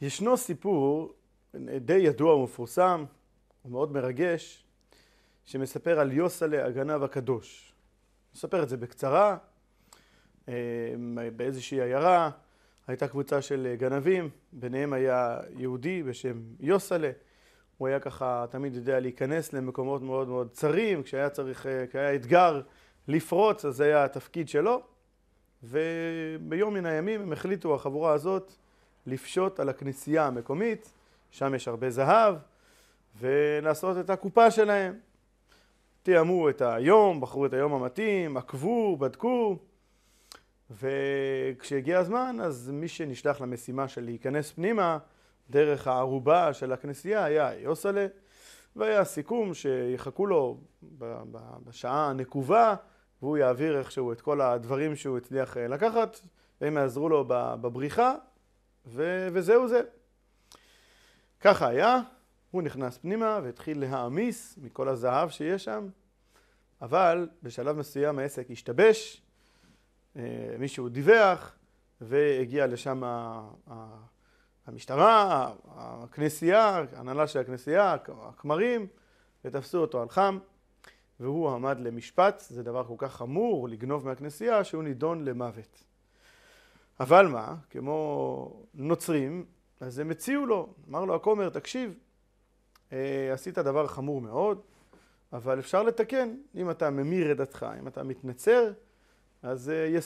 ישנו סיפור די ידוע ומפורסם, ומאוד מרגש, שמספר על יוסלה הגנב הקדוש. נספר את זה בקצרה, אה, באיזושהי עיירה הייתה קבוצה של גנבים, ביניהם היה יהודי בשם יוסלה, הוא היה ככה תמיד יודע להיכנס למקומות מאוד מאוד צרים, כשהיה צריך, אה, כשהיה אתגר לפרוץ, אז זה היה התפקיד שלו, וביום מן הימים הם החליטו, החבורה הזאת, לפשוט על הכנסייה המקומית, שם יש הרבה זהב, ולעשות את הקופה שלהם. תיאמו את היום, בחרו את היום המתאים, עקבו, בדקו, וכשהגיע הזמן, אז מי שנשלח למשימה של להיכנס פנימה, דרך הערובה של הכנסייה, היה יוסלה, והיה סיכום שיחכו לו בשעה הנקובה, והוא יעביר איכשהו את כל הדברים שהוא הצליח אה, לקחת, והם יעזרו לו בבריחה, ו- וזהו זה. ככה היה, הוא נכנס פנימה והתחיל להעמיס מכל הזהב שיש שם, אבל בשלב מסוים העסק השתבש, אה, מישהו דיווח, והגיע לשם המשטרה, הכנסייה, ההנהלה של הכנסייה, הכמרים, ותפסו אותו על חם, והוא עמד למשפט, זה דבר כל כך חמור, לגנוב מהכנסייה, שהוא נידון למוות. אבל מה, כמו נוצרים, אז הם הציעו לו, אמר לו הכומר, תקשיב, אה, עשית דבר חמור מאוד, אבל אפשר לתקן, אם אתה ממיר את דתך, אם אתה מתנצר, אז אה,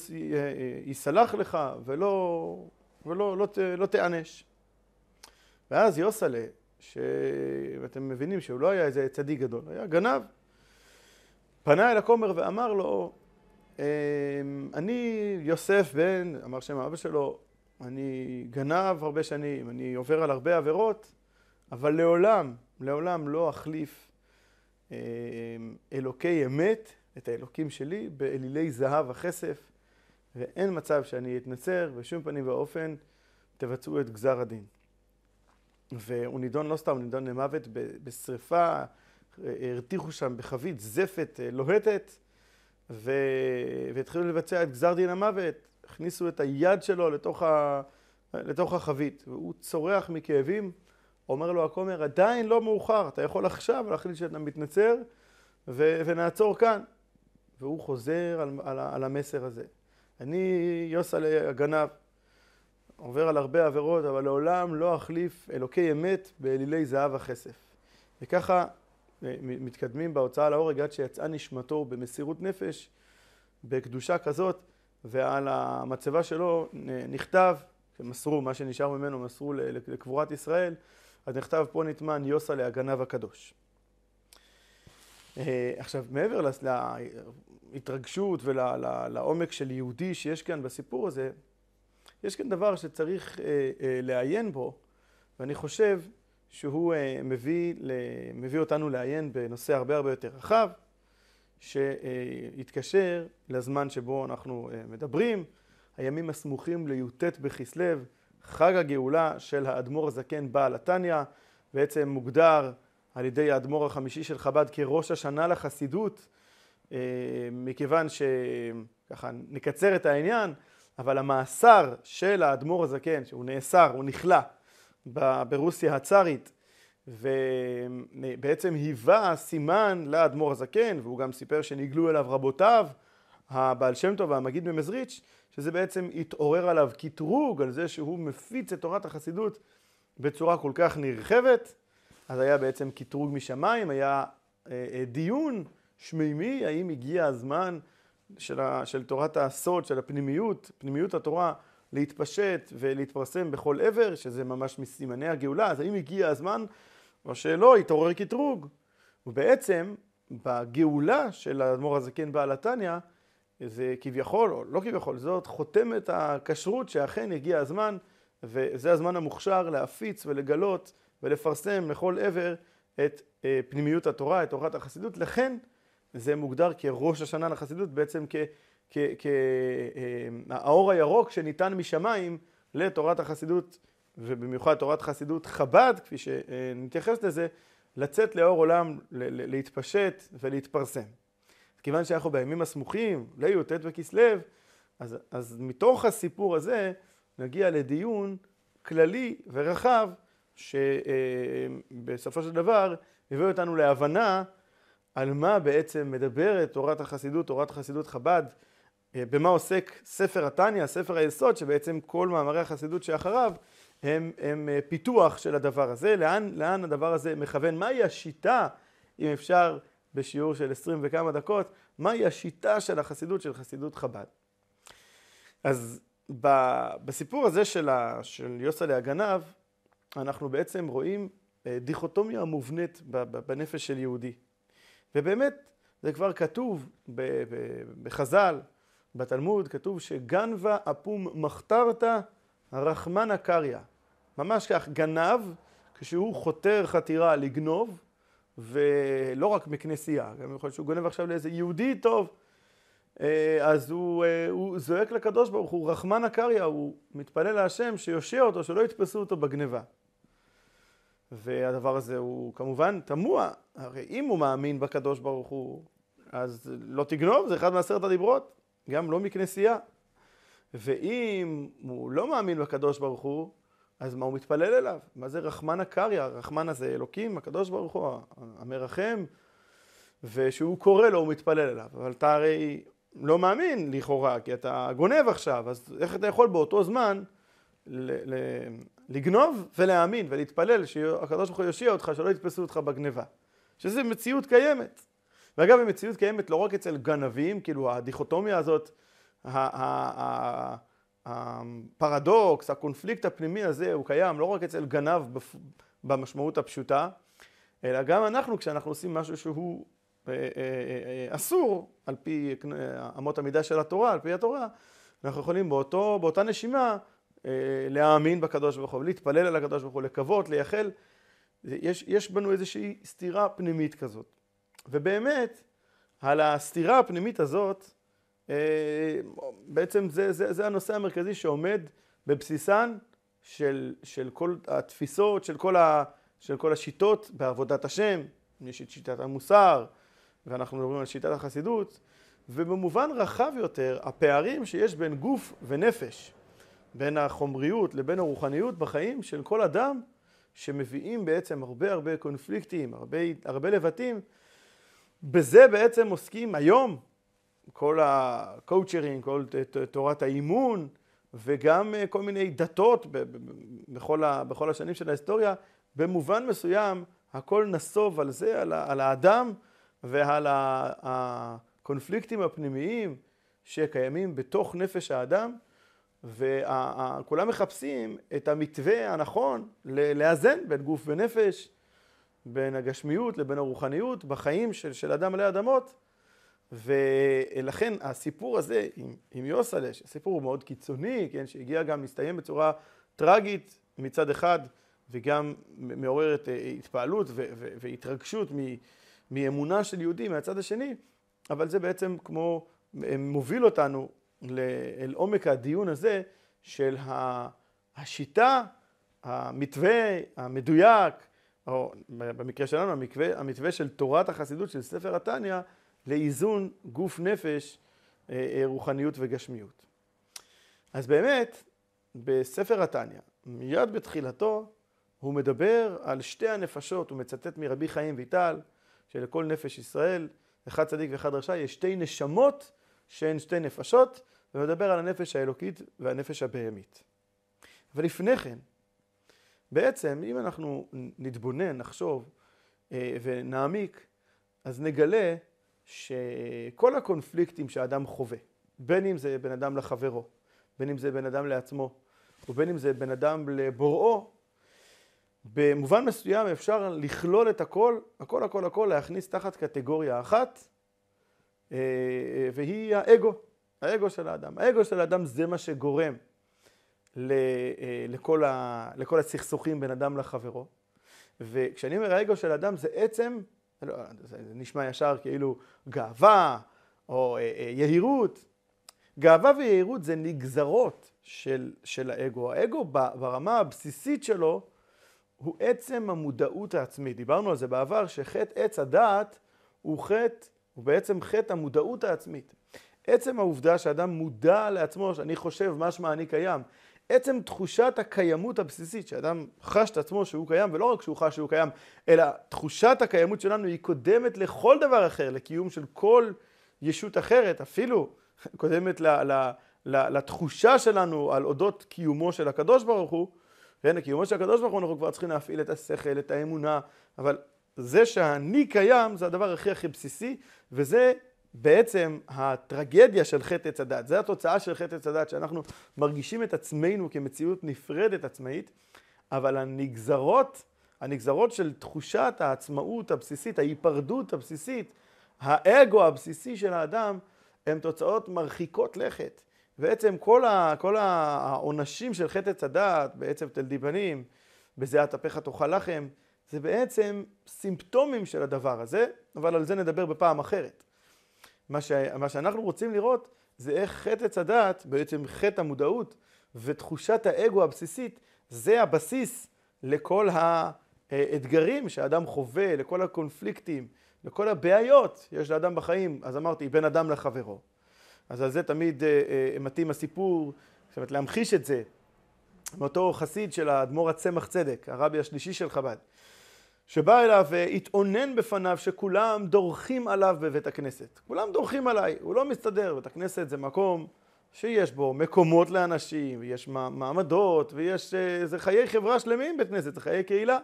יסלח לך ולא, ולא לא, לא תיענש. ואז יוסלה, שאתם מבינים שהוא לא היה איזה צדיק גדול, היה גנב, פנה אל הכומר ואמר לו, אני יוסף בן, אמר שם אבא שלו, אני גנב הרבה שנים, אני עובר על הרבה עבירות, אבל לעולם, לעולם לא אחליף אמ, אלוקי אמת, את האלוקים שלי, באלילי זהב וכסף, ואין מצב שאני אתנצר, בשום פנים ואופן תבצעו את גזר הדין. והוא נידון לא סתם, הוא נידון למוות בשריפה, הרתיחו שם בחבית זפת אה, לוהטת, ו... והתחילו לבצע את גזר דין המוות, הכניסו את היד שלו לתוך, ה... לתוך החבית, והוא צורח מכאבים, אומר לו הכומר, עדיין לא מאוחר, אתה יכול עכשיו להחליט שאתה מתנצר, ו... ונעצור כאן. והוא חוזר על, על, על המסר הזה. אני יוסל הגנב, עובר על הרבה עבירות, אבל לעולם לא אחליף אלוקי אמת באלילי זהב וכסף. וככה מתקדמים בהוצאה להורג עד שיצאה נשמתו במסירות נפש, בקדושה כזאת, ועל המצבה שלו נכתב, מסרו, מה שנשאר ממנו מסרו לקבורת ישראל, אז נכתב פה נטמן יוסה להגנב הקדוש. אה, עכשיו, מעבר להתרגשות ולעומק של יהודי שיש כאן בסיפור הזה, יש כאן דבר שצריך אה, אה, לעיין בו, ואני חושב שהוא אה, מביא, מביא אותנו לעיין בנושא הרבה הרבה יותר רחב, שיתקשר לזמן שבו אנחנו מדברים, הימים הסמוכים לי"ט בכסלו, חג הגאולה של האדמו"ר הזקן בעל התניא, בעצם מוגדר על ידי האדמו"ר החמישי של חב"ד כראש השנה לחסידות, מכיוון שככה נקצר את העניין, אבל המאסר של האדמו"ר הזקן, שהוא נאסר, הוא נכלא ברוסיה הצארית, ובעצם היווה סימן לאדמו"ר הזקן, והוא גם סיפר שנגלו אליו רבותיו, הבעל שם טוב והמגיד ממזריץ', שזה בעצם התעורר עליו קטרוג על זה שהוא מפיץ את תורת החסידות בצורה כל כך נרחבת, אז היה בעצם קטרוג משמיים, היה אה, אה, דיון שמימי, האם הגיע הזמן של, ה, של תורת הסוד, של הפנימיות, פנימיות התורה, להתפשט ולהתפרסם בכל עבר, שזה ממש מסימני הגאולה, אז האם הגיע הזמן או שלא, התעורר קטרוג. ובעצם, בגאולה של האדמו"ר הזקן בעל התניא, זה כביכול, או לא כביכול, זאת חותמת הכשרות שאכן הגיע הזמן, וזה הזמן המוכשר להפיץ ולגלות ולפרסם לכל עבר את אה, פנימיות התורה, את תורת החסידות. לכן, זה מוגדר כראש השנה לחסידות, בעצם כהאור אה, הירוק שניתן משמיים לתורת החסידות, ובמיוחד תורת חסידות חב"ד, כפי שנתייחס לזה, לצאת לאור עולם, להתפשט ולהתפרסם. כיוון שאנחנו בימים הסמוכים, לי"ט וכסלו, אז, אז מתוך הסיפור הזה נגיע לדיון כללי ורחב, שבסופו של דבר הביא אותנו להבנה על מה בעצם מדברת תורת החסידות, תורת חסידות חב"ד, במה עוסק ספר התניא, ספר היסוד, שבעצם כל מאמרי החסידות שאחריו הם, הם פיתוח של הדבר הזה, לאן, לאן הדבר הזה מכוון, מהי השיטה, אם אפשר בשיעור של עשרים וכמה דקות, מהי השיטה של החסידות, של חסידות חב"ד. אז בסיפור הזה של, ה, של יוסלה הגנב, אנחנו בעצם רואים אה, דיכוטומיה מובנית בנפש של יהודי. ובאמת, זה כבר כתוב בחז"ל, בתלמוד, כתוב שגנבה אפום מחתרתא רחמנא קריא. ממש כך, גנב, כשהוא חותר חתירה לגנוב, ולא רק מכנסייה, גם יכול להיות שהוא גונב עכשיו לאיזה יהודי טוב, אה, אז הוא, אה, הוא זועק לקדוש ברוך הוא, רחמנא קריא, הוא מתפלל להשם שיושיע אותו, שלא יתפסו אותו בגניבה. והדבר הזה הוא כמובן תמוה, הרי אם הוא מאמין בקדוש ברוך הוא, אז לא תגנוב, זה אחד מעשרת הדיברות, גם לא מכנסייה. ואם הוא לא מאמין בקדוש ברוך הוא, אז מה הוא מתפלל אליו? מה זה רחמנא קריא? רחמנא זה אלוקים, הקדוש ברוך הוא, המרחם, ושהוא קורא לו, הוא מתפלל אליו. אבל אתה הרי לא מאמין לכאורה, כי אתה גונב עכשיו, אז איך אתה יכול באותו זמן ל- ל- לגנוב ולהאמין ולהתפלל שהקדוש ברוך הוא יושיע אותך, שלא יתפסו אותך בגניבה. שזו מציאות קיימת. ואגב, היא מציאות קיימת לא רק אצל גנבים, כאילו הדיכוטומיה הזאת, הפרדוקס, הקונפליקט הפנימי הזה, הוא קיים לא רק אצל גנב במשמעות הפשוטה, אלא גם אנחנו, כשאנחנו עושים משהו שהוא אה, אה, אה, אסור, על פי אמות המידה של התורה, על פי התורה, אנחנו יכולים באותו, באותה נשימה להאמין בקדוש ברוך הוא, להתפלל על הקדוש ברוך הוא, לקוות, לייחל. יש, יש בנו איזושהי סתירה פנימית כזאת. ובאמת, על הסתירה הפנימית הזאת, בעצם זה, זה, זה הנושא המרכזי שעומד בבסיסן של, של כל התפיסות, של כל, ה, של כל השיטות בעבודת השם. יש את שיטת המוסר, ואנחנו מדברים על שיטת החסידות, ובמובן רחב יותר, הפערים שיש בין גוף ונפש, בין החומריות לבין הרוחניות בחיים של כל אדם, שמביאים בעצם הרבה הרבה קונפליקטים, הרבה, הרבה לבטים, בזה בעצם עוסקים היום כל הקואוצ'רים, כל תורת האימון, וגם כל מיני דתות בכל, ה, בכל השנים של ההיסטוריה, במובן מסוים הכל נסוב על זה, על, על האדם ועל הקונפליקטים הפנימיים שקיימים בתוך נפש האדם, וכולם מחפשים את המתווה הנכון לאזן בין גוף ונפש, בין הגשמיות לבין הרוחניות בחיים של, של אדם עלי אדמות. ולכן הסיפור הזה עם, עם יוסלה, שהסיפור הוא מאוד קיצוני, כן, שהגיע גם להסתיים בצורה טרגית מצד אחד, וגם מעוררת אה, התפעלות והתרגשות מאמונה של יהודים מהצד השני, אבל זה בעצם כמו מוביל אותנו אל עומק הדיון הזה של השיטה, המתווה המדויק, או במקרה שלנו המתווה, המתווה של תורת החסידות של ספר התניא לאיזון גוף נפש, אה, אה, רוחניות וגשמיות. אז באמת, בספר התניא, מיד בתחילתו, הוא מדבר על שתי הנפשות, הוא מצטט מרבי חיים ויטל, שלכל נפש ישראל, אחד צדיק ואחד רשע, יש שתי נשמות שהן שתי נפשות, ומדבר על הנפש האלוקית והנפש הבהמית. אבל לפני כן, בעצם, אם אנחנו נתבונן, נחשוב אה, ונעמיק, אז נגלה שכל הקונפליקטים שהאדם חווה, בין אם זה בין אדם לחברו, בין אם זה בין אדם לעצמו, ובין אם זה בין אדם לבוראו, במובן מסוים אפשר לכלול את הכל, הכל הכל הכל, להכניס תחת קטגוריה אחת, אה, אה, והיא האגו, האגו של האדם. האגו של האדם זה מה שגורם לכל, ה, לכל הסכסוכים בין אדם לחברו. וכשאני אומר האגו של האדם זה עצם, לא, זה נשמע ישר כאילו גאווה או יהירות. גאווה ויהירות זה נגזרות של, של האגו. האגו ברמה הבסיסית שלו הוא עצם המודעות העצמית. דיברנו על זה בעבר, שחטא עץ הדעת הוא חטא, הוא בעצם חטא המודעות העצמית. עצם העובדה שאדם מודע לעצמו, שאני חושב משמע אני קיים, עצם תחושת הקיימות הבסיסית, שאדם חש את עצמו שהוא קיים, ולא רק שהוא חש שהוא קיים, אלא תחושת הקיימות שלנו היא קודמת לכל דבר אחר, לקיום של כל ישות אחרת, אפילו קודמת ל, ל, ל, לתחושה שלנו על אודות קיומו של הקדוש ברוך הוא, כן, קיומו של הקדוש ברוך הוא אנחנו כבר צריכים להפעיל את השכל, את האמונה, אבל זה שהאני קיים זה הדבר הכי הכי בסיסי, וזה בעצם הטרגדיה של חטא עץ הדת. זה התוצאה של חטא עץ הדת, שאנחנו מרגישים את עצמנו כמציאות נפרדת עצמאית, אבל הנגזרות, הנגזרות של תחושת העצמאות הבסיסית, ההיפרדות הבסיסית, האגו הבסיסי של האדם, הן תוצאות מרחיקות לכת. בעצם כל, ה, כל העונשים של חטא עץ הדת, בעצם תלדי פנים, בזיעת אפיך תאכל לחם, זה בעצם סימפטומים של הדבר הזה, אבל על זה נדבר בפעם אחרת. מה, ש... מה שאנחנו רוצים לראות זה איך חטא עץ הדעת, בעצם חטא המודעות ותחושת האגו הבסיסית, זה הבסיס לכל האתגרים שאדם חווה, לכל הקונפליקטים, לכל הבעיות שיש לאדם בחיים. אז אמרתי, בין אדם לחברו. אז על זה תמיד אה, אה, מתאים הסיפור, זאת אומרת להמחיש את זה, מאותו חסיד של האדמו"ר הצמח צדק, הרבי השלישי של חב"ד. שבא אליו והתאונן בפניו שכולם דורכים עליו בבית הכנסת. כולם דורכים עליי, הוא לא מסתדר. בית הכנסת זה מקום שיש בו מקומות לאנשים, ויש מעמדות, ויש... אה, זה חיי חברה שלמים בית כנסת, זה חיי קהילה.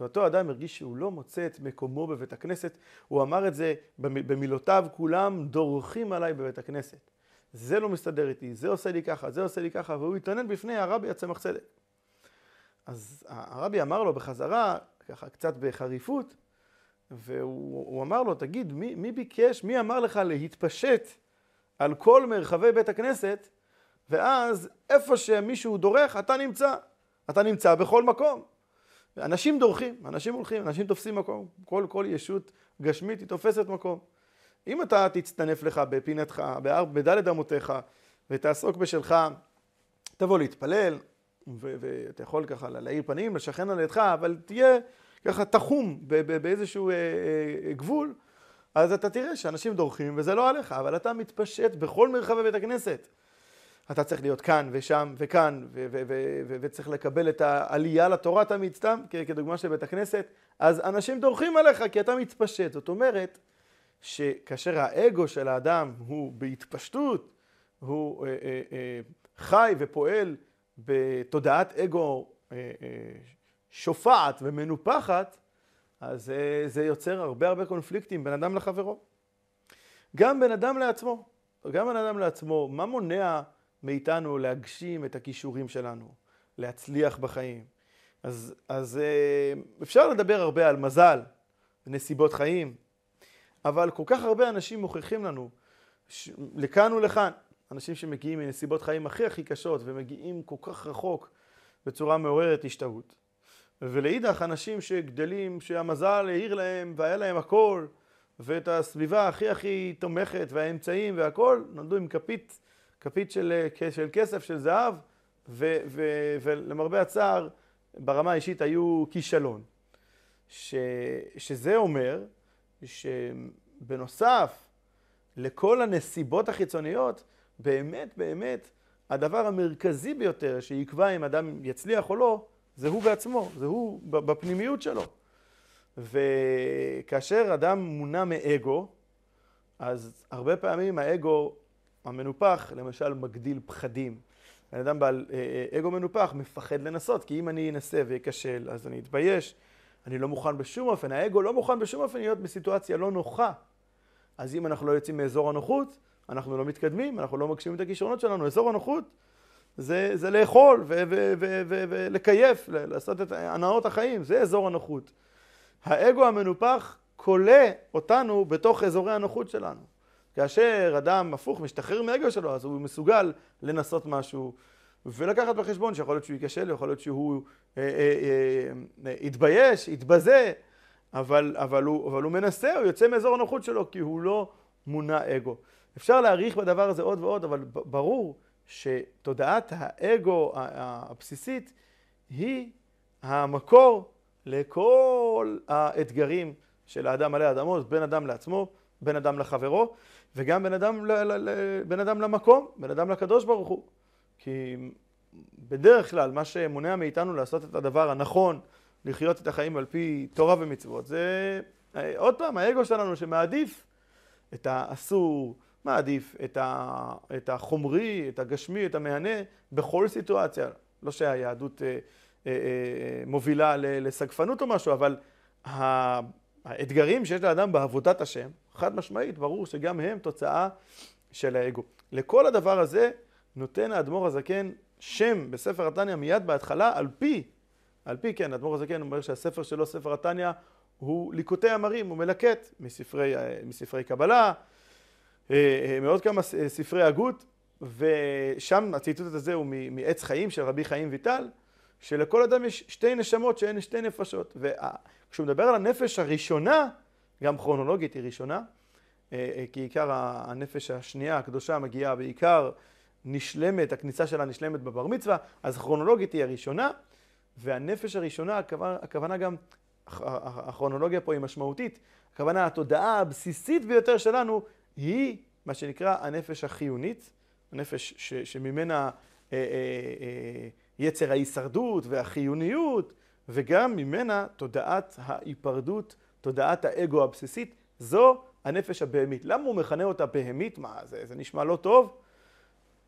ואותו אדם הרגיש שהוא לא מוצא את מקומו בבית הכנסת. הוא אמר את זה במילותיו, כולם דורכים עליי בבית הכנסת. זה לא מסתדר איתי, זה עושה לי ככה, זה עושה לי ככה, והוא התאונן בפני הרבי הצמח צדק. אז הרבי אמר לו בחזרה, ככה קצת בחריפות, והוא אמר לו, תגיד, מי, מי ביקש, מי אמר לך להתפשט על כל מרחבי בית הכנסת, ואז איפה שמישהו דורך, אתה נמצא. אתה נמצא בכל מקום. אנשים דורכים, אנשים הולכים, אנשים תופסים מקום. כל, כל ישות גשמית היא תופסת מקום. אם אתה תצטנף לך בפינתך, בדלת אמותיך, ותעסוק בשלך, תבוא להתפלל, ואתה יכול ככה להאיר פנים, לשכן על ידך, אבל תהיה ככה תחום באיזשהו אה, אה, גבול, אז אתה תראה שאנשים דורכים וזה לא עליך, אבל אתה מתפשט בכל מרחבי בית הכנסת. אתה צריך להיות כאן ושם וכאן, וצריך לקבל את העלייה לתורה תמיד, סתם כדוגמה של בית הכנסת, אז אנשים דורכים עליך כי אתה מתפשט. זאת אומרת, שכאשר האגו של האדם הוא בהתפשטות, הוא אה, אה, אה, חי ופועל בתודעת אגו אה, אה, שופעת ומנופחת, אז זה, זה יוצר הרבה הרבה קונפליקטים בין אדם לחברו. גם בין אדם לעצמו, גם בין אדם לעצמו, מה מונע מאיתנו להגשים את הכישורים שלנו, להצליח בחיים? אז, אז אה, אפשר לדבר הרבה על מזל, נסיבות חיים, אבל כל כך הרבה אנשים מוכיחים לנו. לכאן ולכאן, אנשים שמגיעים מנסיבות חיים הכי הכי קשות ומגיעים כל כך רחוק בצורה מעוררת השתאות. ולאידך אנשים שגדלים, שהמזל העיר להם והיה להם הכל, ואת הסביבה הכי הכי תומכת והאמצעים והכל, נולדו עם כפית, כפית של, של כסף, של זהב, ו, ו, ולמרבה הצער, ברמה האישית היו כישלון. ש, שזה אומר שבנוסף לכל הנסיבות החיצוניות, באמת באמת הדבר המרכזי ביותר שיקבע אם אדם יצליח או לא, זה הוא בעצמו, זה הוא בפנימיות שלו. וכאשר אדם מונע מאגו, אז הרבה פעמים האגו המנופח, למשל, מגדיל פחדים. בן אדם בעל אה, אה, אגו מנופח מפחד לנסות, כי אם אני אנסה ואכשל, אז אני אתבייש. אני לא מוכן בשום אופן, האגו לא מוכן בשום אופן להיות בסיטואציה לא נוחה. אז אם אנחנו לא יוצאים מאזור הנוחות, אנחנו לא מתקדמים, אנחנו לא מגשימים את הכישרונות שלנו. אזור הנוחות זה, זה לאכול ולקייף, לעשות את הנאות החיים, זה אזור הנוחות. האגו המנופח כולא אותנו בתוך אזורי הנוחות שלנו. כאשר אדם הפוך משתחרר מהאגו שלו, אז הוא מסוגל לנסות משהו ולקחת בחשבון שיכול להיות שהוא ייכשל, יכול להיות שהוא אה, אה, אה, יתבייש, יתבזה, אבל, אבל, הוא, אבל הוא מנסה, הוא יוצא מאזור הנוחות שלו כי הוא לא מונע אגו. אפשר להעריך בדבר הזה עוד ועוד, אבל ברור שתודעת האגו הבסיסית היא המקור לכל האתגרים של האדם עלי אדמות, בין אדם לעצמו, בין אדם לחברו, וגם בין אדם, בין אדם למקום, בין אדם לקדוש ברוך הוא. כי בדרך כלל, מה שמונע מאיתנו לעשות את הדבר הנכון, לחיות את החיים על פי תורה ומצוות, זה עוד פעם, האגו שלנו שמעדיף את האסור, מעדיף את, ה, את החומרי, את הגשמי, את המהנה, בכל סיטואציה. לא שהיהדות אה, אה, אה, מובילה לסגפנות או משהו, אבל האתגרים שיש לאדם בעבודת השם, חד משמעית, ברור שגם הם תוצאה של האגו. לכל הדבר הזה נותן האדמו"ר הזקן שם בספר התניא מיד בהתחלה, על פי, על פי, כן, האדמו"ר הזקן אומר שהספר שלו, ספר התניא, הוא ליקוטי אמרים, הוא מלקט מספרי, מספרי קבלה, אה, אה, מעוד כמה ספרי הגות, ושם הציטוט הזה הוא מעץ חיים של רבי חיים ויטל, שלכל אדם יש שתי נשמות שהן שתי נפשות. וכשהוא מדבר על הנפש הראשונה, גם כרונולוגית היא ראשונה, אה, כי עיקר הנפש השנייה, הקדושה, מגיעה בעיקר נשלמת, הכניסה שלה נשלמת בבר מצווה, אז כרונולוגית היא הראשונה, והנפש הראשונה, הכוונה גם, הכרונולוגיה פה היא משמעותית, הכוונה התודעה הבסיסית ביותר שלנו היא מה שנקרא הנפש החיונית, הנפש ש, שממנה אה, אה, אה, יצר ההישרדות והחיוניות, וגם ממנה תודעת ההיפרדות, תודעת האגו הבסיסית, זו הנפש הבהמית. למה הוא מכנה אותה בהמית? מה, זה, זה נשמע לא טוב?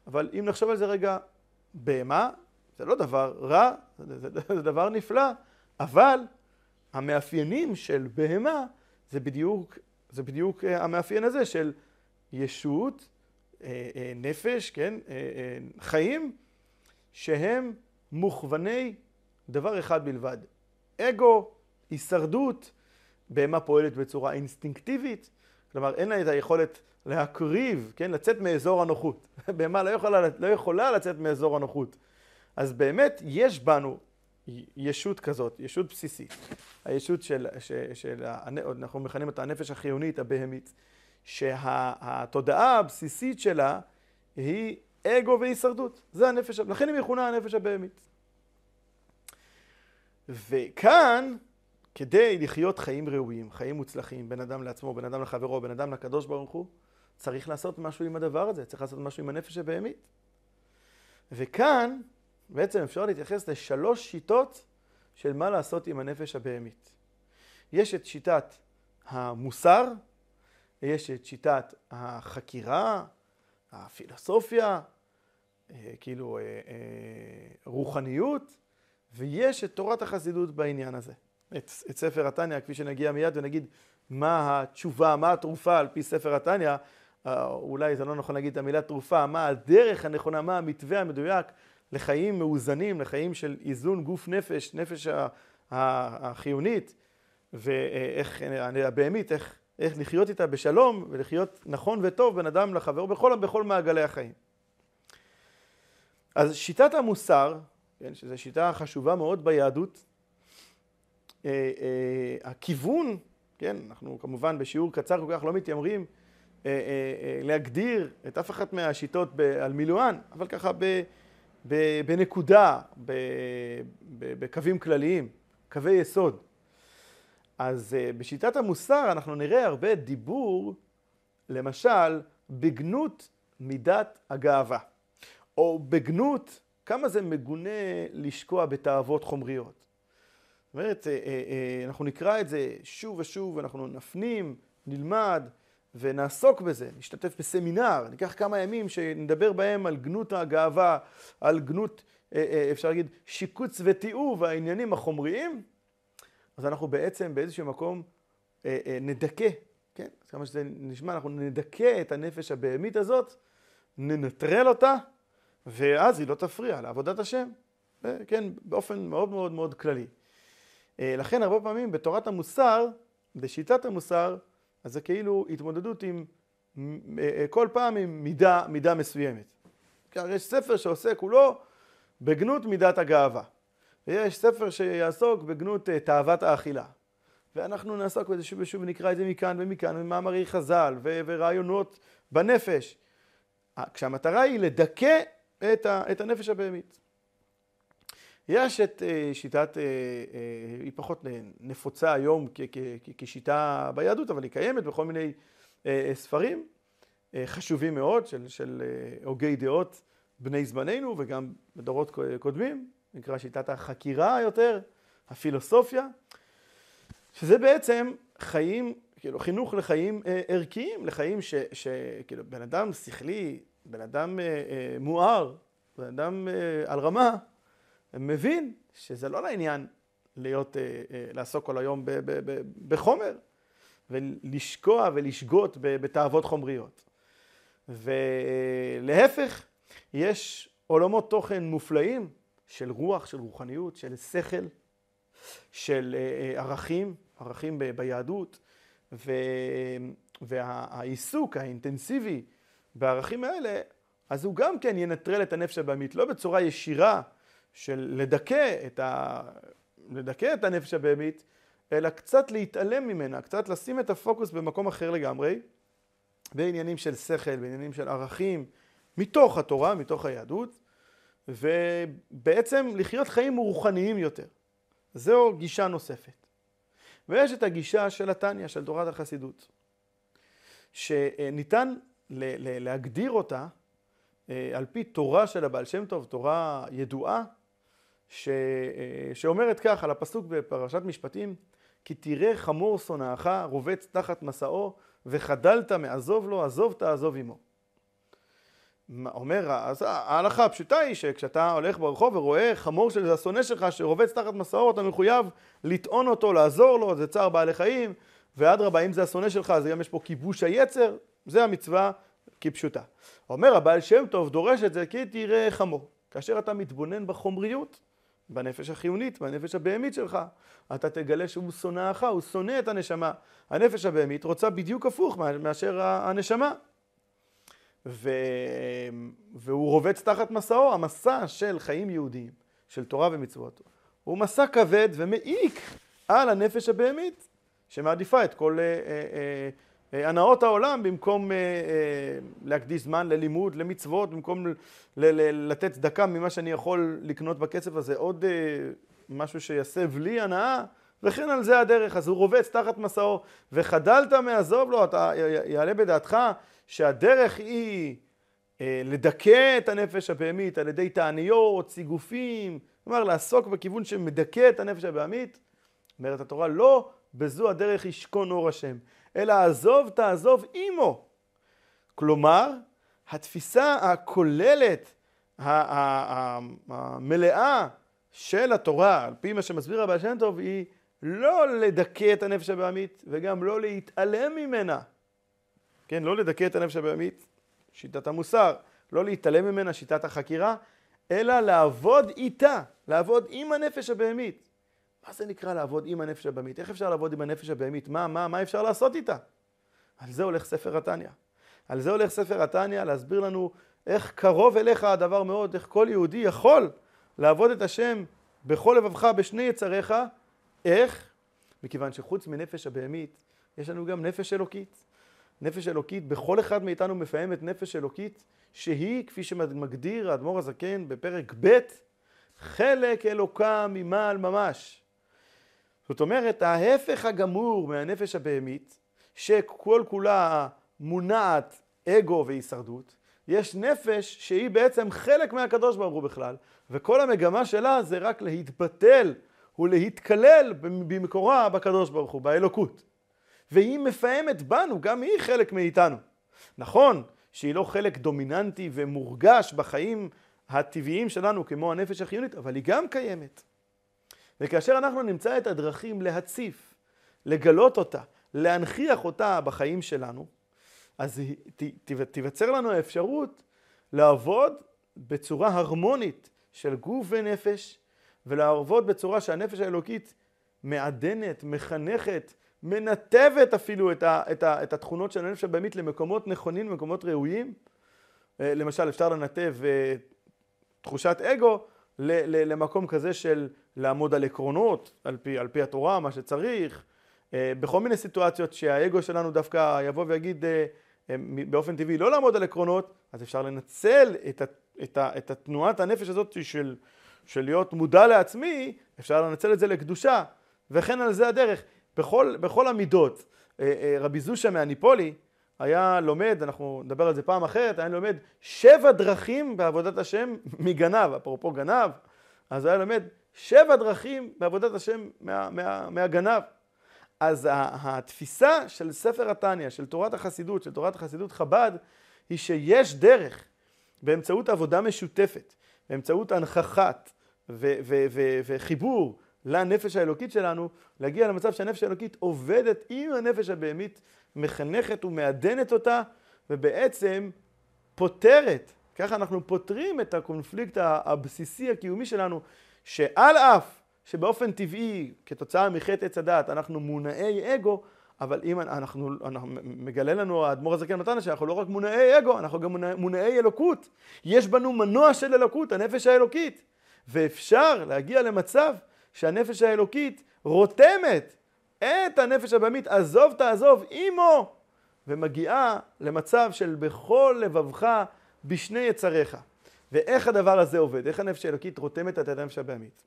אבל אם נחשוב על זה רגע, בהמה זה לא דבר רע, זה, זה, זה דבר נפלא, אבל המאפיינים של בהמה זה בדיוק, זה בדיוק אה, המאפיין הזה של ישות, אה, אה, נפש, כן, חיים, שהם מוכווני דבר אחד בלבד, אגו, הישרדות, בהמה פועלת בצורה אינסטינקטיבית, כלומר אין לה את היכולת להקריב, כן, לצאת מאזור הנוחות. בהמה לא לא יכולה לצאת מאזור הנוחות. אז באמת יש בנו ישות כזאת, ישות בסיסית. הישות של, של, של אנחנו מכנים אותה הנפש החיונית, הבהמית, שהתודעה הבסיסית שלה היא אגו והישרדות. זה הנפש, לכן היא מכונה הנפש הבהמית. וכאן, כדי לחיות חיים ראויים, חיים מוצלחים, בין אדם לעצמו, בין אדם לחברו, בין אדם לקדוש ברוך הוא, צריך לעשות משהו עם הדבר הזה, צריך לעשות משהו עם הנפש הבהמית. וכאן, בעצם אפשר להתייחס לשלוש שיטות של מה לעשות עם הנפש הבהמית. יש את שיטת המוסר, יש את שיטת החקירה, הפילוסופיה, אה, כאילו אה, אה, רוחניות, ויש את תורת החסידות בעניין הזה. את, את ספר התניא, כפי שנגיע מיד ונגיד מה התשובה, מה התרופה על פי ספר התניא, אולי זה לא נכון להגיד את המילה תרופה, מה הדרך הנכונה, מה המתווה המדויק לחיים מאוזנים, לחיים של איזון גוף נפש, נפש החיונית, ואיך, הבהמית, איך, איך לחיות איתה בשלום ולחיות נכון וטוב בין אדם לחבר בכל, בכל מעגלי החיים. אז שיטת המוסר, כן, שזו שיטה חשובה מאוד ביהדות, אה, אה, הכיוון, כן, אנחנו כמובן בשיעור קצר כל כך לא מתיימרים אה, להגדיר את אף אחת מהשיטות על מילואן, אבל ככה ב... בנקודה, בקווים כלליים, קווי יסוד. אז אה, בשיטת המוסר אנחנו נראה הרבה דיבור, למשל, בגנות מידת הגאווה, או בגנות כמה זה מגונה לשקוע בתאוות חומריות. זאת אומרת, אה, אה, אנחנו נקרא את זה שוב ושוב, אנחנו נפנים, נלמד, ונעסוק בזה, נשתתף בסמינר, ניקח כמה ימים שנדבר בהם על גנות הגאווה, על גנות, אה, אה, אפשר להגיד, שיקוץ ותיעוב העניינים החומריים, אז אנחנו בעצם באיזשהו מקום אה, נדכא, כן? כמה שזה נשמע, אנחנו נדכא את הנפש הבהמית הזאת, ננטרל אותה, ואז היא לא תפריע לעבודת השם, כן? באופן מאוד מאוד מאוד כללי. לכן הרבה פעמים בתורת המוסר, בשיטת המוסר, אז זה כאילו התמודדות עם, אה, אה, כל פעם עם מידה, מידה מסוימת. יש ספר שעוסק כולו בגנות מידת הגאווה. ויש ספר שיעסוק בגנות אה, תאוות האכילה. ואנחנו נעסוק בזה שוב ושוב ונקרא את זה מכאן ומכאן, ומאמרי חז"ל ו- ורעיונות בנפש. כשהמטרה היא לדכא את, ה- את הנפש הבהמית. יש את אה, שיטת, אה, אה, היא פחות נפוצה היום כשיטה ביהדות, אבל היא קיימת בכל מיני ספרים חשובים מאוד של, של הוגי דעות בני זמננו וגם בדורות קודמים, נקרא שיטת החקירה יותר, הפילוסופיה, שזה בעצם חיים, כאילו חינוך לחיים ערכיים, לחיים שכאילו בן אדם שכלי, בן אדם מואר, בן אדם על רמה, מבין שזה לא לעניין להיות, אה, אה, לעסוק כל היום ב, ב, ב, בחומר ולשקוע ולשגות בתאוות חומריות. ולהפך, יש עולמות תוכן מופלאים של רוח, של רוחניות, של שכל, של אה, אה, ערכים, ערכים ביהדות, והעיסוק האינטנסיבי בערכים האלה, אז הוא גם כן ינטרל את הנפש הבהמית, לא בצורה ישירה של לדכא את, ה... לדכא את הנפש הבהמית, אלא קצת להתעלם ממנה, קצת לשים את הפוקוס במקום אחר לגמרי, בעניינים של שכל, בעניינים של ערכים, מתוך התורה, מתוך היהדות, ובעצם לחיות חיים רוחניים יותר. זו גישה נוספת. ויש את הגישה של התניא, של תורת החסידות, שניתן להגדיר אותה אה, על פי תורה של הבעל שם טוב, תורה ידועה, ש... אה, שאומרת כך על הפסוק בפרשת משפטים, כי תראה חמור שונאך רובץ תחת מסעו וחדלת מעזוב לו, עזוב תעזוב עמו. אומר, אז ההלכה הפשוטה היא שכשאתה הולך ברחוב ורואה חמור של השונא שלך שרובץ תחת מסעו, אתה מחויב לטעון אותו, לעזור לו, זה צער בעלי חיים, ואדרבה, אם זה השונא שלך, אז גם יש פה כיבוש היצר, זה המצווה כפשוטה. אומר הבעל שם טוב, דורש את זה כי תראה חמור. כאשר אתה מתבונן בחומריות, בנפש החיונית, בנפש הבהמית שלך, אתה תגלה שהוא שונאך, הוא שונא את הנשמה. הנפש הבהמית רוצה בדיוק הפוך מאשר הנשמה. ו... והוא רובץ תחת מסעו, המסע של חיים יהודיים, של תורה ומצוות. הוא מסע כבד ומעיק על הנפש הבהמית, שמעדיפה את כל אה, אה, הנאות העולם במקום להקדיש זמן ללימוד, למצוות, במקום לתת צדקה ממה שאני יכול לקנות בכסף הזה, עוד משהו שיסב לי הנאה, וכן על זה הדרך. אז הוא רובץ תחת מסעו, וחדלת מעזוב לו, אתה יעלה בדעתך שהדרך היא אה, לדכא את הנפש הבהמית על ידי תעניות, סיגופים, כלומר לעסוק בכיוון שמדכא את הנפש הבהמית. אומרת התורה, לא בזו הדרך ישכון אור השם, אלא עזוב תעזוב עמו. כלומר, התפיסה הכוללת, המלאה של התורה, על פי מה שמסביר הבעל שם טוב, היא לא לדכא את הנפש הבהמית וגם לא להתעלם ממנה. כן, לא לדכא את הנפש הבהמית, שיטת המוסר, לא להתעלם ממנה, שיטת החקירה, אלא לעבוד איתה, לעבוד עם הנפש הבהמית. מה זה נקרא לעבוד עם הנפש הבהמית? איך אפשר לעבוד עם הנפש הבהמית? מה, מה, מה אפשר לעשות איתה? על זה הולך ספר התניא. על זה הולך ספר התניא להסביר לנו איך קרוב אליך הדבר מאוד, איך כל יהודי יכול לעבוד את השם בכל לבבך, בשני יצריך. איך? מכיוון שחוץ מנפש הבהמית, יש לנו גם נפש אלוקית. נפש אלוקית, בכל אחד מאיתנו מפעמת נפש אלוקית, שהיא, כפי שמגדיר האדמו"ר הזקן בפרק ב', חלק אלוקה ממעל ממש. זאת אומרת, ההפך הגמור מהנפש הבהמית, שכל כולה מונעת אגו והישרדות, יש נפש שהיא בעצם חלק מהקדוש ברוך הוא בכלל, וכל המגמה שלה זה רק להתבטל ולהתקלל במקורה בקדוש ברוך הוא, באלוקות. והיא מפעמת בנו, גם היא חלק מאיתנו. נכון שהיא לא חלק דומיננטי ומורגש בחיים הטבעיים שלנו כמו הנפש החיונית, אבל היא גם קיימת. וכאשר אנחנו נמצא את הדרכים להציף, לגלות אותה, להנכיח אותה בחיים שלנו, אז תיווצר לנו האפשרות לעבוד בצורה הרמונית של גוף ונפש, ולעבוד בצורה שהנפש האלוקית מעדנת, מחנכת, מנתבת אפילו את, ה, את, ה, את התכונות של הנפש הבהמית למקומות נכונים, למקומות ראויים. אה, למשל, אפשר לנתב אה, תחושת אגו למקום כזה של לעמוד על עקרונות, על פי, על פי התורה, מה שצריך, אה, בכל מיני סיטואציות שהאגו שלנו דווקא יבוא ויגיד באופן טבעי לא לעמוד על עקרונות, אז אפשר לנצל את, את, את התנועת הנפש הזאת של, של להיות מודע לעצמי, אפשר לנצל את זה לקדושה, וכן על זה הדרך. בכל, בכל המידות. אה, אה, רבי זושה מהניפולי היה לומד, אנחנו נדבר על זה פעם אחרת, היה לומד שבע דרכים בעבודת השם מגנב, אפרופו גנב, אז היה לומד שבע דרכים בעבודת השם מה, מה, מהגנב. אז התפיסה של ספר התניא, של תורת החסידות, של תורת החסידות חב"ד, היא שיש דרך באמצעות עבודה משותפת, באמצעות הנכחת וחיבור לנפש האלוקית שלנו, להגיע למצב שהנפש האלוקית עובדת עם הנפש הבהמית, מחנכת ומעדנת אותה, ובעצם פותרת, ככה אנחנו פותרים את הקונפליקט הבסיסי הקיומי שלנו, שעל אף שבאופן טבעי, כתוצאה מחטא עץ הדת, אנחנו מונעי אגו, אבל אם אנחנו, אנחנו מגלה לנו האדמו"ר הזקן מתנה שאנחנו לא רק מונעי אגו, אנחנו גם מונעי אלוקות. יש בנו מנוע של אלוקות, הנפש האלוקית. ואפשר להגיע למצב שהנפש האלוקית רותמת את הנפש הבמית, עזוב תעזוב עמו, ומגיעה למצב של בכל לבבך בשני יצריך. ואיך הדבר הזה עובד? איך הנפש האלוקית רותמת את הנפש הבהמית?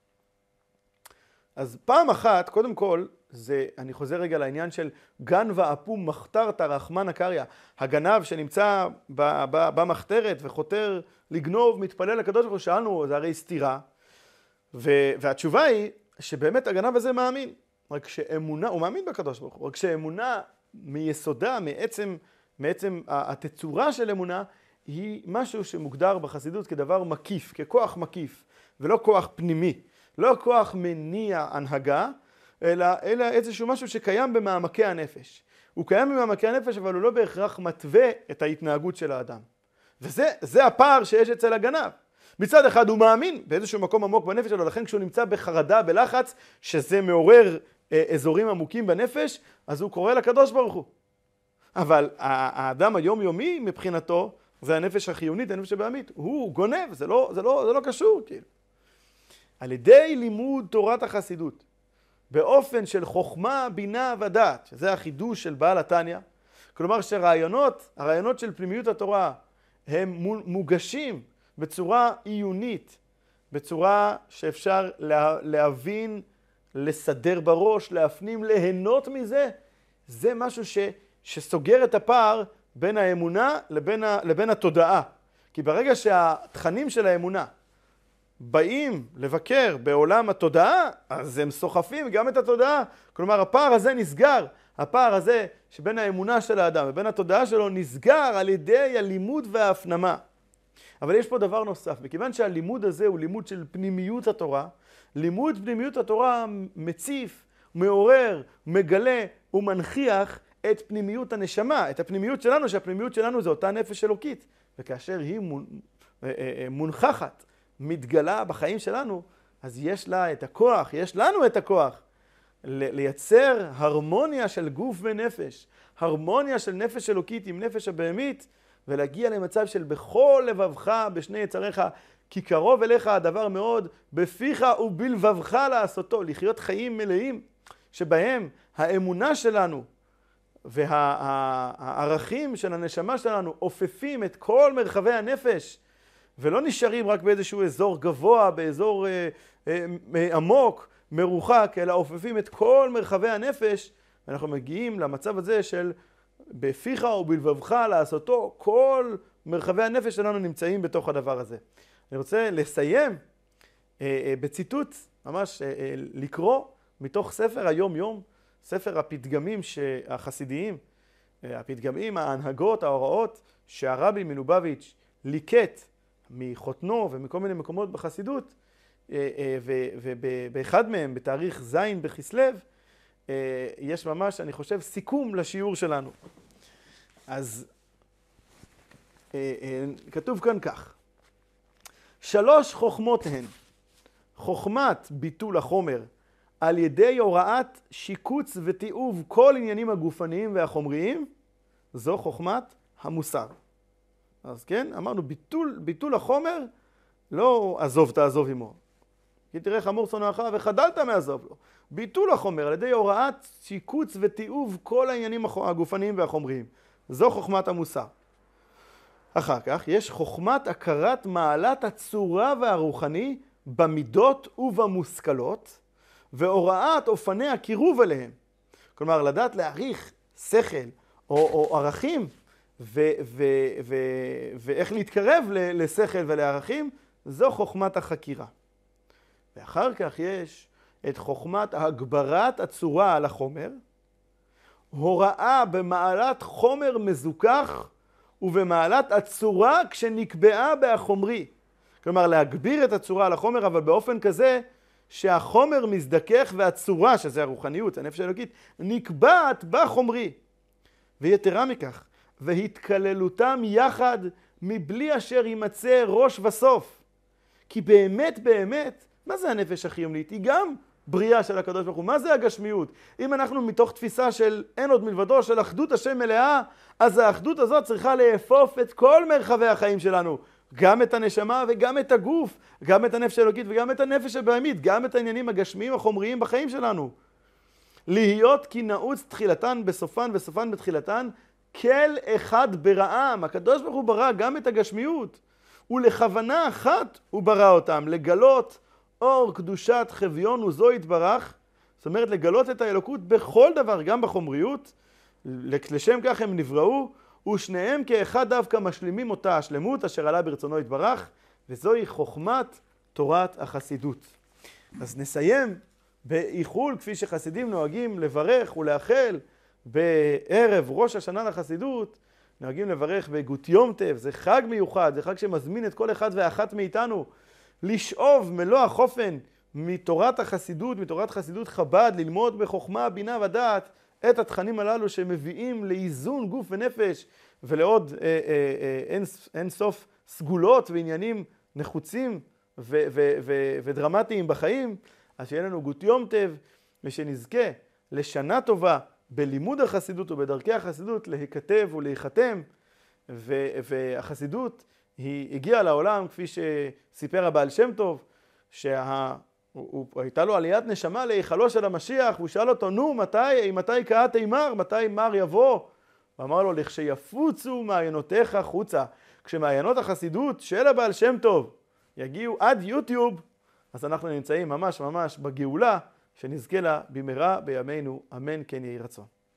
אז פעם אחת, קודם כל, זה, אני חוזר רגע לעניין של גן ואפום מחתרת רחמנא קריא. הגנב שנמצא במחתרת וחותר לגנוב, מתפלל לקדוש ברוך הוא, שאלנו, זה הרי סתירה. והתשובה היא שבאמת הגנב הזה מאמין. רק שאמונה, הוא מאמין בקדוש ברוך הוא, רק שאמונה מיסודה, מעצם, מעצם התצורה של אמונה, היא משהו שמוגדר בחסידות כדבר מקיף, ככוח מקיף, ולא כוח פנימי. לא כוח מניע הנהגה, אלא, אלא איזשהו משהו שקיים במעמקי הנפש. הוא קיים במעמקי הנפש, אבל הוא לא בהכרח מתווה את ההתנהגות של האדם. וזה הפער שיש אצל הגנב. מצד אחד הוא מאמין באיזשהו מקום עמוק בנפש שלו, לכן כשהוא נמצא בחרדה, בלחץ, שזה מעורר אה, אזורים עמוקים בנפש, אז הוא קורא לקדוש ברוך הוא. אבל האדם היומיומי מבחינתו, זה הנפש החיונית, הנפש הבעמית, הוא גונב, זה לא, זה לא, זה לא קשור, כאילו. על ידי לימוד תורת החסידות, באופן של חוכמה, בינה ודעת, שזה החידוש של בעל התניא, כלומר שרעיונות, הרעיונות של פנימיות התורה, הם מוגשים בצורה עיונית, בצורה שאפשר לה, להבין, לסדר בראש, להפנים, ליהנות מזה, זה משהו ש, שסוגר את הפער בין האמונה לבין, ה, לבין התודעה. כי ברגע שהתכנים של האמונה באים לבקר בעולם התודעה, אז הם סוחפים גם את התודעה. כלומר, הפער הזה נסגר. הפער הזה שבין האמונה של האדם ובין התודעה שלו נסגר על ידי הלימוד וההפנמה. אבל יש פה דבר נוסף, מכיוון שהלימוד הזה הוא לימוד של פנימיות התורה, לימוד פנימיות התורה מציף, מעורר, מגלה ומנכיח את פנימיות הנשמה, את הפנימיות שלנו, שהפנימיות שלנו זה אותה נפש אלוקית. וכאשר היא אה, אה, אה, מונחחת, מתגלה בחיים שלנו, אז יש לה את הכוח, יש לנו את הכוח, לייצר הרמוניה של גוף ונפש, הרמוניה של נפש אלוקית עם נפש הבהמית, ולהגיע למצב של בכל לבבך בשני יצריך, כי קרוב אליך הדבר מאוד, בפיך ובלבבך לעשותו, לחיות חיים מלאים, שבהם האמונה שלנו והערכים של הנשמה שלנו עופפים את כל מרחבי הנפש, ולא נשארים רק באיזשהו אזור גבוה, באזור אה, אה, אה, עמוק, מרוחק, אלא עופפים את כל מרחבי הנפש, ואנחנו מגיעים למצב הזה של בפיך ובלבבך לעשותו, כל מרחבי הנפש שלנו נמצאים בתוך הדבר הזה. אני רוצה לסיים אה, אה, בציטוט, ממש אה, לקרוא מתוך ספר היום-יום, ספר הפתגמים החסידיים, הפתגמים, ההנהגות, ההוראות, שהרבי מלובביץ' ליקט מחותנו ומכל מיני מקומות בחסידות, ובאחד מהם, בתאריך ז' בכסלו, יש ממש, אני חושב, סיכום לשיעור שלנו. אז כתוב כאן כך: שלוש חוכמות הן חוכמת ביטול החומר על ידי הוראת שיקוץ ותיעוב כל עניינים הגופניים והחומריים, זו חוכמת המוסר. אז כן, אמרנו ביטול, ביטול החומר, לא עזוב תעזוב עמו. כי תראה חמור שונאך וחדלת מעזוב לו. ביטול החומר על ידי הוראת שיקוץ ותיעוב כל העניינים הגופניים והחומריים. זו חוכמת המוסר. אחר כך יש חוכמת הכרת מעלת הצורה והרוחני במידות ובמושכלות, והוראת אופני הקירוב אליהם. כלומר, לדעת להעריך שכל או, או ערכים ואיך להתקרב לשכל ולערכים, זו חוכמת החקירה. ואחר כך יש את חוכמת הגברת הצורה על החומר, הוראה במעלת חומר מזוכח ובמעלת הצורה כשנקבעה בהחומרי. כלומר, להגביר את הצורה על החומר, אבל באופן כזה שהחומר מזדכך והצורה, שזה הרוחניות, הנפש האלוקית, נקבעת בחומרי. ויתרה מכך, והתקללותם יחד מבלי אשר יימצא ראש וסוף. כי באמת באמת, מה זה הנפש החיומית? היא גם בריאה של הקדוש ברוך הוא. מה זה הגשמיות? אם אנחנו מתוך תפיסה של אין עוד מלבדו, של אחדות השם מלאה, אז האחדות הזאת צריכה לאפוף את כל מרחבי החיים שלנו. גם את הנשמה וגם את הגוף, גם את הנפש האלוקית וגם את הנפש הבהמית, גם את העניינים הגשמיים החומריים בחיים שלנו. להיות כי נעוץ תחילתן בסופן וסופן בתחילתן, כל אחד ברעם. הקדוש ברוך הוא ברא גם את הגשמיות, ולכוונה אחת הוא ברא אותם, לגלות אור קדושת חביון וזו יתברך, זאת אומרת לגלות את האלוקות בכל דבר, גם בחומריות, לשם כך הם נבראו, ושניהם כאחד דווקא משלימים אותה השלמות אשר עלה ברצונו יתברך, וזוהי חוכמת תורת החסידות. אז נסיים באיחול, כפי שחסידים נוהגים לברך ולאחל בערב ראש השנה לחסידות, נוהגים לברך בגות יום טב, זה חג מיוחד, זה חג שמזמין את כל אחד ואחת מאיתנו לשאוב מלוא החופן מתורת החסידות, מתורת חסידות חב"ד, ללמוד בחוכמה, בינה ודעת את התכנים הללו שמביאים לאיזון גוף ונפש ולעוד אה, אה, אה, אין, אין סוף סגולות ועניינים נחוצים ו, ו, ו, ודרמטיים בחיים, אז שיהיה לנו גות יום טב ושנזכה לשנה טובה בלימוד החסידות ובדרכי החסידות להיכתב ולהיחתם והחסידות היא הגיעה לעולם, כפי שסיפר הבעל שם טוב, שהייתה לו עליית נשמה להיכלו של המשיח, והוא שאל אותו, נו, מתי, מתי קהת אימר? מתי מר יבוא? הוא אמר לו, לכשיפוצו מעיינותיך חוצה. כשמעיינות החסידות של הבעל שם טוב יגיעו עד יוטיוב, אז אנחנו נמצאים ממש ממש בגאולה, שנזכה לה במהרה בימינו, אמן כן יהי רצון.